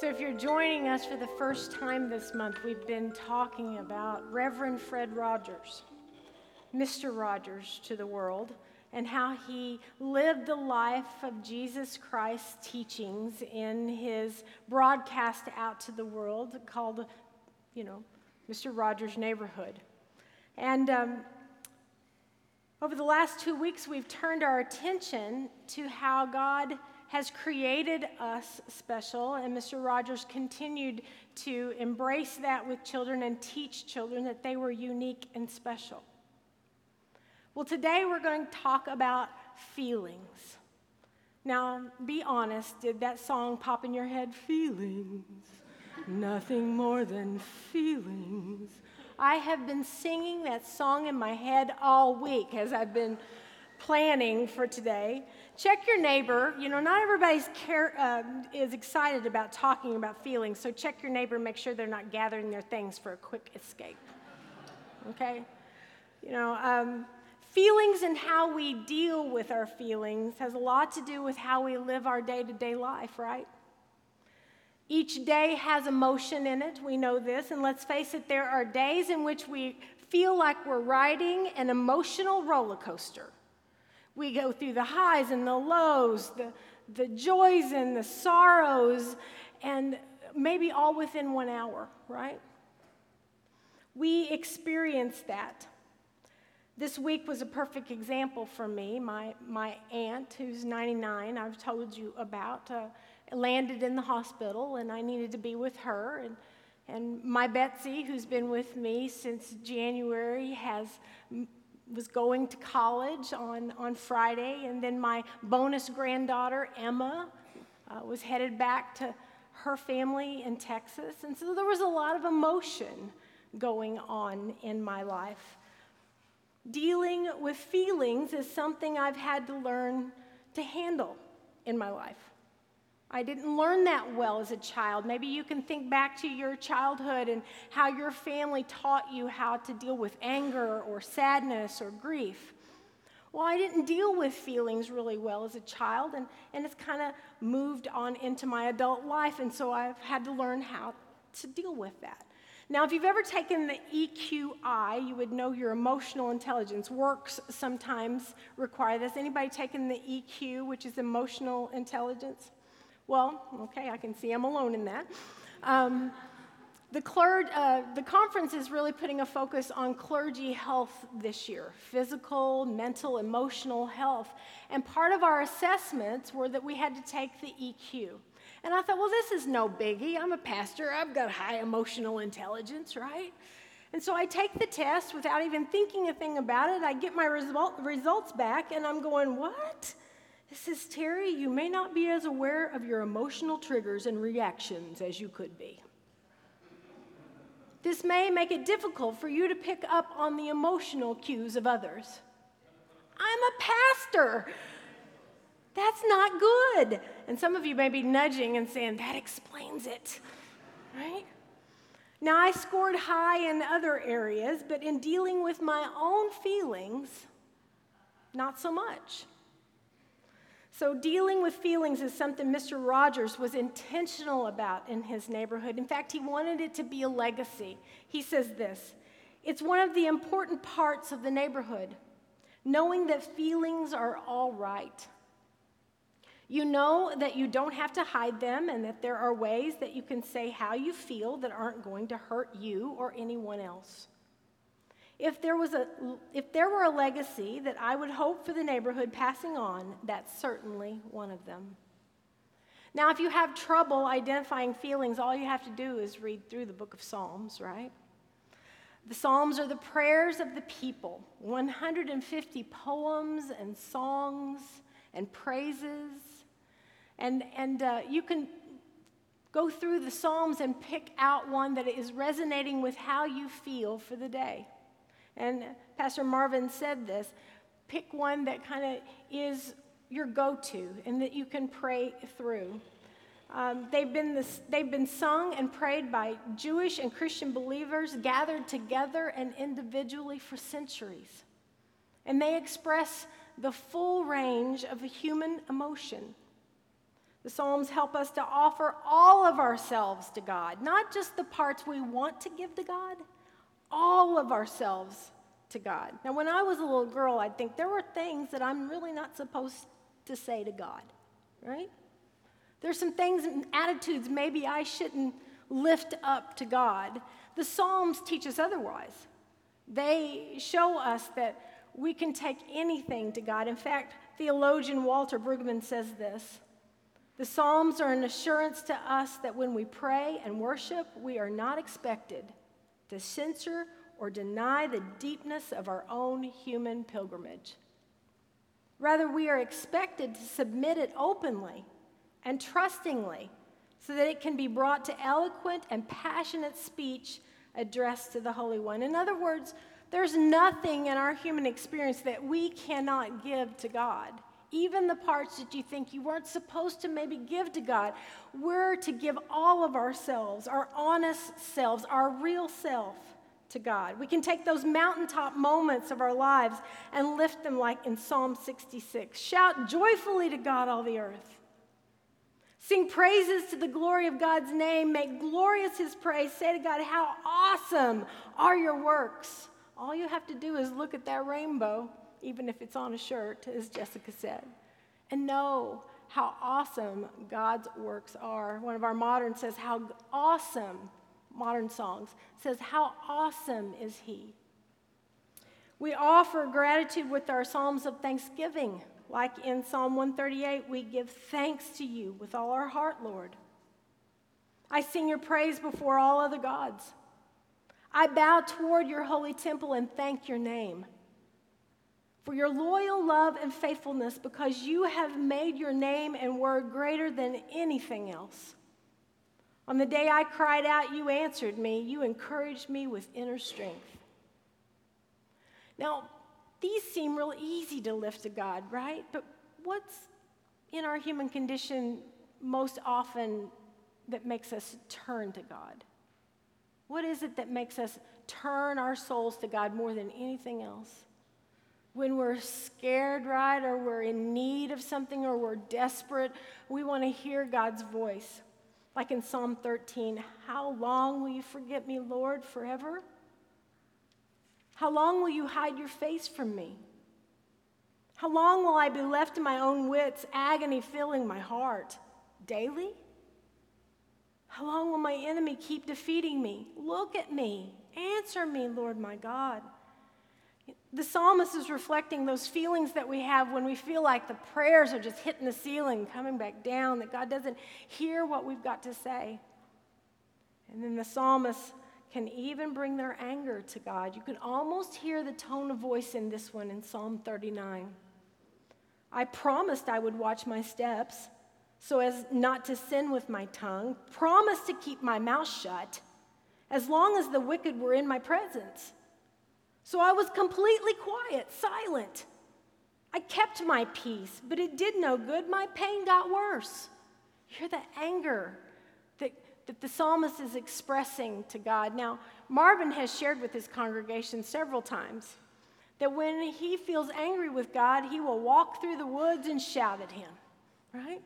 So, if you're joining us for the first time this month, we've been talking about Reverend Fred Rogers, Mr. Rogers to the world, and how he lived the life of Jesus Christ's teachings in his broadcast out to the world called, you know, Mr. Rogers' Neighborhood. And um, over the last two weeks, we've turned our attention to how God has created us special, and Mr. Rogers continued to embrace that with children and teach children that they were unique and special. Well, today we're going to talk about feelings. Now, be honest, did that song pop in your head? Feelings, nothing more than feelings. I have been singing that song in my head all week as I've been planning for today. Check your neighbor. You know, not everybody's care, uh, is excited about talking about feelings, so check your neighbor make sure they're not gathering their things for a quick escape. Okay? You know, um, feelings and how we deal with our feelings has a lot to do with how we live our day to day life, right? Each day has emotion in it, we know this, and let's face it, there are days in which we feel like we're riding an emotional roller coaster. We go through the highs and the lows, the, the joys and the sorrows, and maybe all within one hour, right? We experience that. This week was a perfect example for me. My, my aunt, who's 99, I've told you about, uh, landed in the hospital, and I needed to be with her. And, and my Betsy, who's been with me since January, has was going to college on, on Friday, and then my bonus granddaughter, Emma, uh, was headed back to her family in Texas. And so there was a lot of emotion going on in my life. Dealing with feelings is something I've had to learn to handle in my life. I didn't learn that well as a child. Maybe you can think back to your childhood and how your family taught you how to deal with anger or sadness or grief. Well, I didn't deal with feelings really well as a child, and, and it's kind of moved on into my adult life, and so I've had to learn how to deal with that. Now, if you've ever taken the EQI, you would know your emotional intelligence. Works sometimes require this. Anybody taken the EQ, which is emotional intelligence? Well, okay, I can see I'm alone in that. Um, the, clerg, uh, the conference is really putting a focus on clergy health this year physical, mental, emotional health. And part of our assessments were that we had to take the EQ. And I thought, well, this is no biggie. I'm a pastor, I've got high emotional intelligence, right? And so I take the test without even thinking a thing about it. I get my result, results back, and I'm going, what? It says, Terry, you may not be as aware of your emotional triggers and reactions as you could be. This may make it difficult for you to pick up on the emotional cues of others. I'm a pastor. That's not good. And some of you may be nudging and saying, that explains it, right? Now, I scored high in other areas, but in dealing with my own feelings, not so much. So, dealing with feelings is something Mr. Rogers was intentional about in his neighborhood. In fact, he wanted it to be a legacy. He says this It's one of the important parts of the neighborhood, knowing that feelings are all right. You know that you don't have to hide them and that there are ways that you can say how you feel that aren't going to hurt you or anyone else. If there, was a, if there were a legacy that I would hope for the neighborhood passing on, that's certainly one of them. Now, if you have trouble identifying feelings, all you have to do is read through the book of Psalms, right? The Psalms are the prayers of the people 150 poems and songs and praises. And, and uh, you can go through the Psalms and pick out one that is resonating with how you feel for the day. And Pastor Marvin said this pick one that kind of is your go to and that you can pray through. Um, they've, been this, they've been sung and prayed by Jewish and Christian believers gathered together and individually for centuries. And they express the full range of human emotion. The Psalms help us to offer all of ourselves to God, not just the parts we want to give to God, all of ourselves to God. Now, when I was a little girl, I'd think there were things that I'm really not supposed to say to God, right? There's some things and attitudes maybe I shouldn't lift up to God. The Psalms teach us otherwise. They show us that we can take anything to God. In fact, theologian Walter Brueggemann says this The Psalms are an assurance to us that when we pray and worship, we are not expected to censor or deny the deepness of our own human pilgrimage. Rather, we are expected to submit it openly and trustingly so that it can be brought to eloquent and passionate speech addressed to the Holy One. In other words, there's nothing in our human experience that we cannot give to God. Even the parts that you think you weren't supposed to maybe give to God, we're to give all of ourselves, our honest selves, our real self to God. We can take those mountaintop moments of our lives and lift them like in Psalm 66. Shout joyfully to God, all the earth. Sing praises to the glory of God's name. Make glorious his praise. Say to God, How awesome are your works. All you have to do is look at that rainbow, even if it's on a shirt, as Jessica said, and know how awesome God's works are. One of our moderns says, How awesome, modern songs, says, How awesome is He. We offer gratitude with our psalms of thanksgiving. Like in Psalm 138, we give thanks to you with all our heart, Lord. I sing your praise before all other gods. I bow toward your holy temple and thank your name for your loyal love and faithfulness because you have made your name and word greater than anything else. On the day I cried out, you answered me. You encouraged me with inner strength. Now, these seem real easy to lift to God, right? But what's in our human condition most often that makes us turn to God? What is it that makes us turn our souls to God more than anything else? When we're scared, right, or we're in need of something, or we're desperate, we want to hear God's voice. Like in Psalm 13, How long will you forget me, Lord, forever? How long will you hide your face from me? How long will I be left to my own wits, agony filling my heart? Daily? How long will my enemy keep defeating me? Look at me. Answer me, Lord my God. The psalmist is reflecting those feelings that we have when we feel like the prayers are just hitting the ceiling, coming back down, that God doesn't hear what we've got to say. And then the psalmist can even bring their anger to God. You can almost hear the tone of voice in this one in Psalm 39. I promised I would watch my steps so as not to sin with my tongue, promised to keep my mouth shut as long as the wicked were in my presence. So I was completely quiet, silent. I kept my peace, but it did no good. My pain got worse. Hear the anger that, that the psalmist is expressing to God. Now, Marvin has shared with his congregation several times that when he feels angry with God, he will walk through the woods and shout at him, right?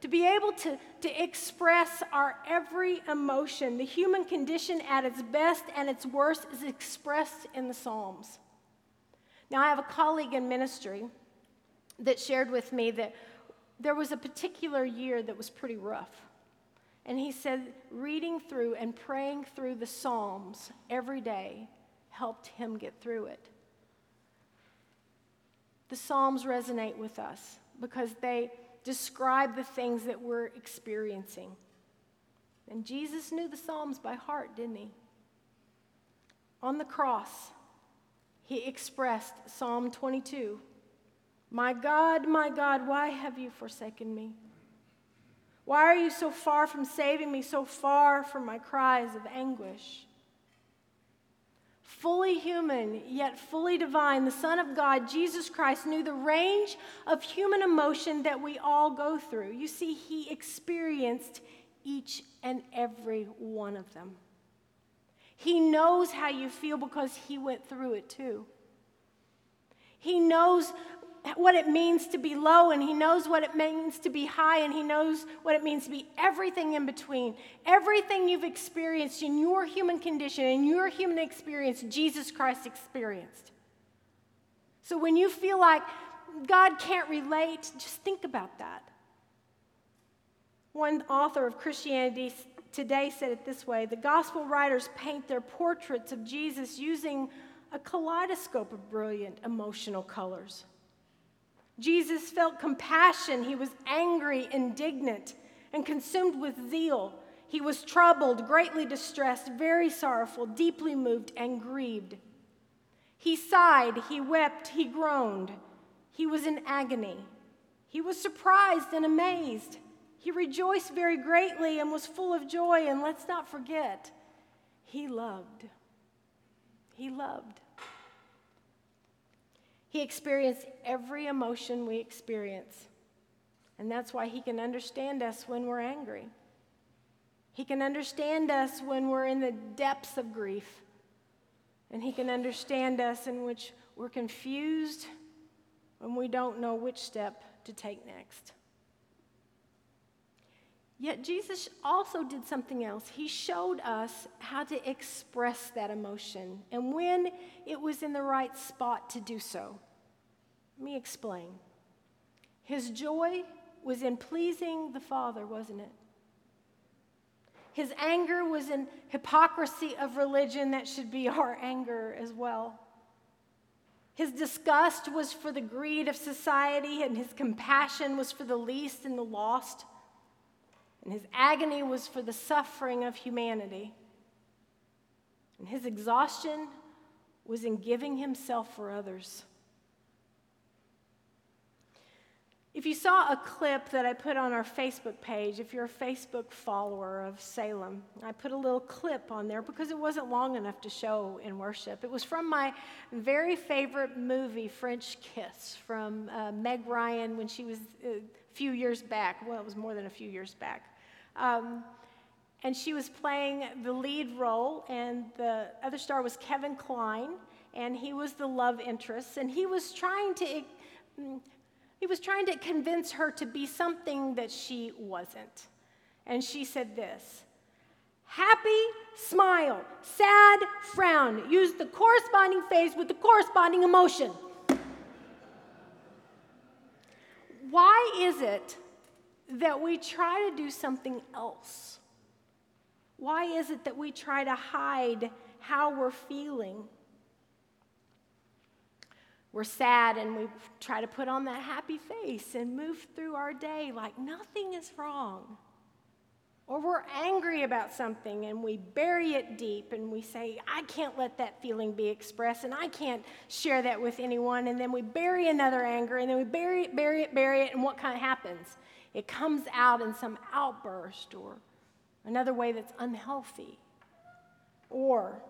To be able to, to express our every emotion. The human condition at its best and its worst is expressed in the Psalms. Now, I have a colleague in ministry that shared with me that there was a particular year that was pretty rough. And he said reading through and praying through the Psalms every day helped him get through it. The Psalms resonate with us because they describe the things that we're experiencing. And Jesus knew the Psalms by heart, didn't he? On the cross, he expressed Psalm 22 My God, my God, why have you forsaken me? Why are you so far from saving me, so far from my cries of anguish? Fully human, yet fully divine, the Son of God, Jesus Christ, knew the range of human emotion that we all go through. You see, he experienced each and every one of them. He knows how you feel because he went through it too. He knows what it means to be low, and He knows what it means to be high, and He knows what it means to be everything in between. Everything you've experienced in your human condition, in your human experience, Jesus Christ experienced. So when you feel like God can't relate, just think about that. One author of Christianity Today said it this way The gospel writers paint their portraits of Jesus using a kaleidoscope of brilliant emotional colors. Jesus felt compassion. He was angry, indignant, and consumed with zeal. He was troubled, greatly distressed, very sorrowful, deeply moved, and grieved. He sighed, he wept, he groaned. He was in agony. He was surprised and amazed. He rejoiced very greatly and was full of joy. And let's not forget, he loved. He loved. He experienced every emotion we experience. And that's why he can understand us when we're angry. He can understand us when we're in the depths of grief. And he can understand us in which we're confused when we don't know which step to take next. Yet Jesus also did something else. He showed us how to express that emotion and when it was in the right spot to do so. Let me explain. His joy was in pleasing the Father, wasn't it? His anger was in hypocrisy of religion that should be our anger as well. His disgust was for the greed of society, and his compassion was for the least and the lost and his agony was for the suffering of humanity. And his exhaustion was in giving himself for others. If you saw a clip that I put on our Facebook page, if you're a Facebook follower of Salem, I put a little clip on there because it wasn't long enough to show in worship. It was from my very favorite movie, French Kiss, from uh, Meg Ryan when she was a few years back. Well, it was more than a few years back. Um, and she was playing the lead role, and the other star was Kevin Kline, and he was the love interest, and he was trying to he was trying to convince her to be something that she wasn't. And she said this happy, smile, sad, frown. Use the corresponding face with the corresponding emotion. Why is it that we try to do something else? Why is it that we try to hide how we're feeling? We're sad and we try to put on that happy face and move through our day like nothing is wrong. Or we're angry about something and we bury it deep and we say, I can't let that feeling be expressed and I can't share that with anyone. And then we bury another anger and then we bury it, bury it, bury it. And what kind of happens? It comes out in some outburst or another way that's unhealthy. Or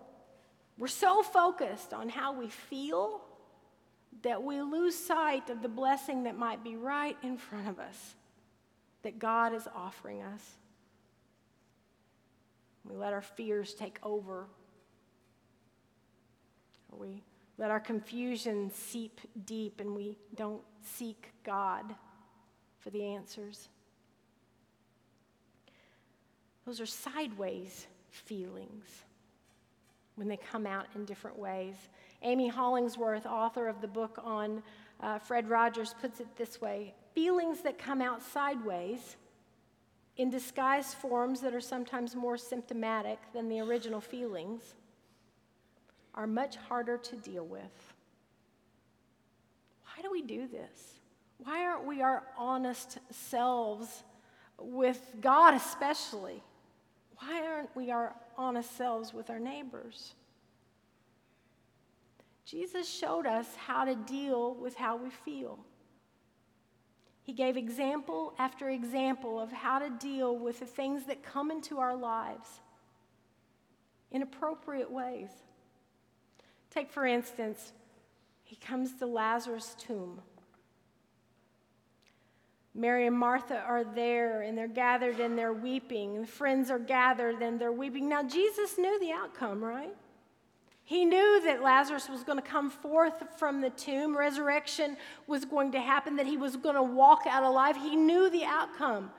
we're so focused on how we feel that we lose sight of the blessing that might be right in front of us that God is offering us. We let our fears take over. We let our confusion seep deep and we don't seek God for the answers. Those are sideways feelings when they come out in different ways. Amy Hollingsworth, author of the book on uh, Fred Rogers, puts it this way feelings that come out sideways in disguised forms that are sometimes more symptomatic than the original feelings are much harder to deal with. Why do we do this? Why aren't we our honest selves with God, especially? Why aren't we our honest selves with our neighbors? Jesus showed us how to deal with how we feel. He gave example after example of how to deal with the things that come into our lives in appropriate ways. Take, for instance, he comes to Lazarus' tomb. Mary and Martha are there and they're gathered and they're weeping. And friends are gathered and they're weeping. Now, Jesus knew the outcome, right? He knew that Lazarus was going to come forth from the tomb, resurrection was going to happen, that he was going to walk out alive. He knew the outcome.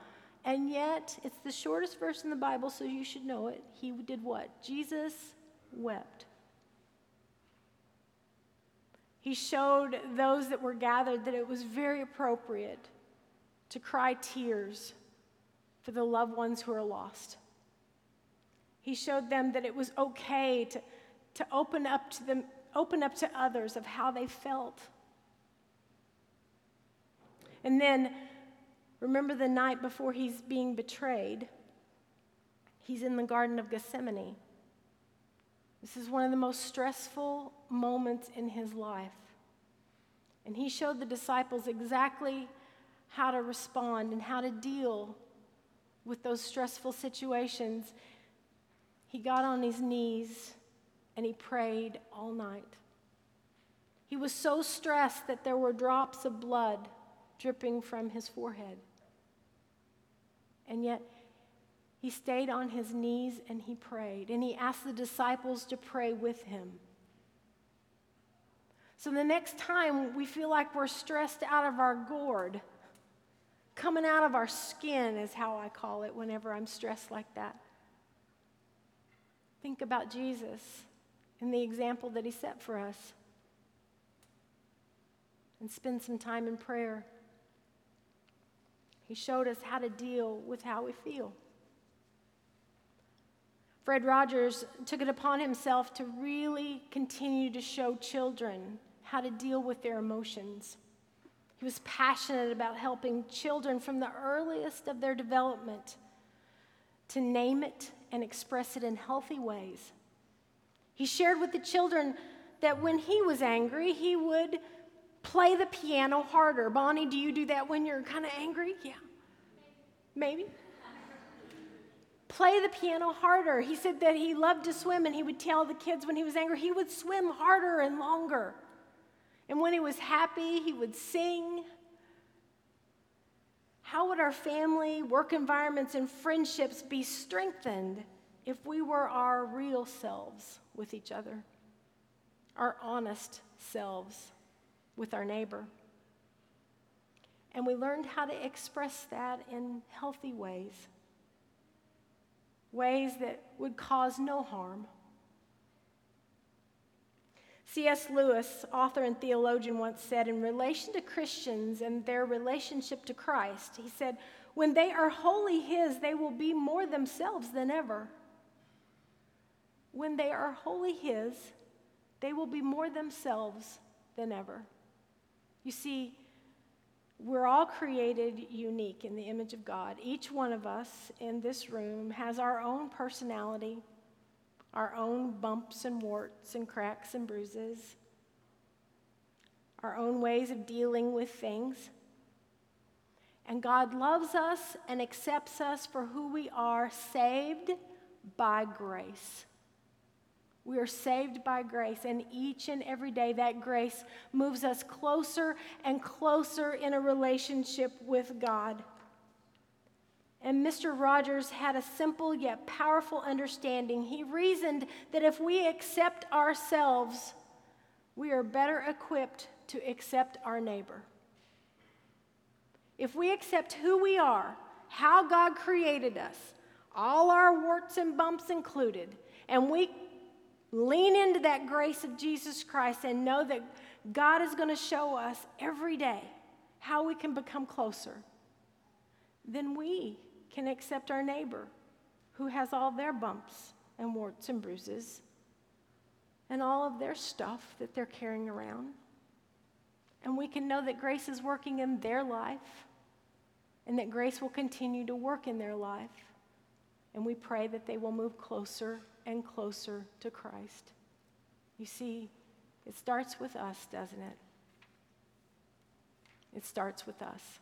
And yet, it's the shortest verse in the Bible, so you should know it. He did what? Jesus wept. He showed those that were gathered that it was very appropriate to cry tears for the loved ones who are lost. He showed them that it was okay to, to open up to them, open up to others of how they felt. And then remember the night before he's being betrayed. He's in the Garden of Gethsemane. This is one of the most stressful moments in his life. And he showed the disciples exactly how to respond and how to deal with those stressful situations. He got on his knees and he prayed all night. He was so stressed that there were drops of blood dripping from his forehead. And yet, he stayed on his knees and he prayed, and he asked the disciples to pray with him. So the next time we feel like we're stressed out of our gourd, coming out of our skin is how I call it whenever I'm stressed like that. Think about Jesus and the example that he set for us. And spend some time in prayer. He showed us how to deal with how we feel. Fred Rogers took it upon himself to really continue to show children how to deal with their emotions. He was passionate about helping children from the earliest of their development to name it and express it in healthy ways. He shared with the children that when he was angry, he would play the piano harder. Bonnie, do you do that when you're kind of angry? Yeah. Maybe play the piano harder. He said that he loved to swim and he would tell the kids when he was angry, he would swim harder and longer. And when he was happy, he would sing. How would our family, work environments, and friendships be strengthened if we were our real selves with each other, our honest selves with our neighbor? And we learned how to express that in healthy ways ways that would cause no harm. C.S. Lewis, author and theologian, once said in relation to Christians and their relationship to Christ, he said, When they are wholly His, they will be more themselves than ever. When they are wholly His, they will be more themselves than ever. You see, we're all created unique in the image of God. Each one of us in this room has our own personality, our own bumps and warts and cracks and bruises, our own ways of dealing with things. And God loves us and accepts us for who we are, saved by grace. We are saved by grace, and each and every day that grace moves us closer and closer in a relationship with God. And Mr. Rogers had a simple yet powerful understanding. He reasoned that if we accept ourselves, we are better equipped to accept our neighbor. If we accept who we are, how God created us, all our warts and bumps included, and we Lean into that grace of Jesus Christ and know that God is going to show us every day how we can become closer. Then we can accept our neighbor who has all their bumps and warts and bruises and all of their stuff that they're carrying around. And we can know that grace is working in their life and that grace will continue to work in their life. And we pray that they will move closer and closer to Christ. You see, it starts with us, doesn't it? It starts with us.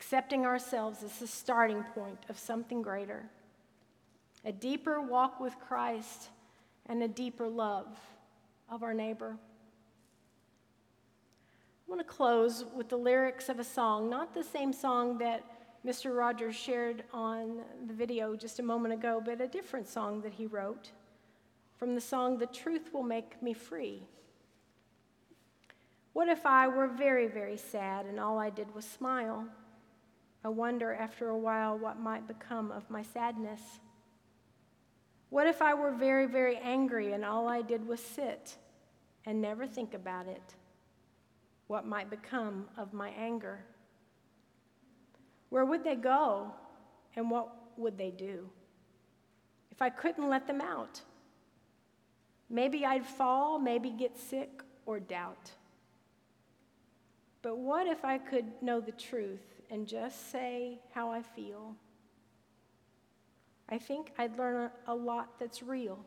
Accepting ourselves as the starting point of something greater a deeper walk with Christ and a deeper love of our neighbor. I want to close with the lyrics of a song, not the same song that Mr. Rogers shared on the video just a moment ago, but a different song that he wrote from the song The Truth Will Make Me Free. What if I were very, very sad and all I did was smile? I wonder after a while what might become of my sadness. What if I were very, very angry and all I did was sit and never think about it? What might become of my anger? Where would they go and what would they do? If I couldn't let them out, maybe I'd fall, maybe get sick or doubt. But what if I could know the truth and just say how I feel? I think I'd learn a lot that's real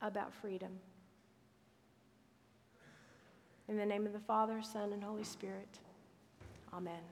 about freedom. In the name of the Father, Son, and Holy Spirit, amen.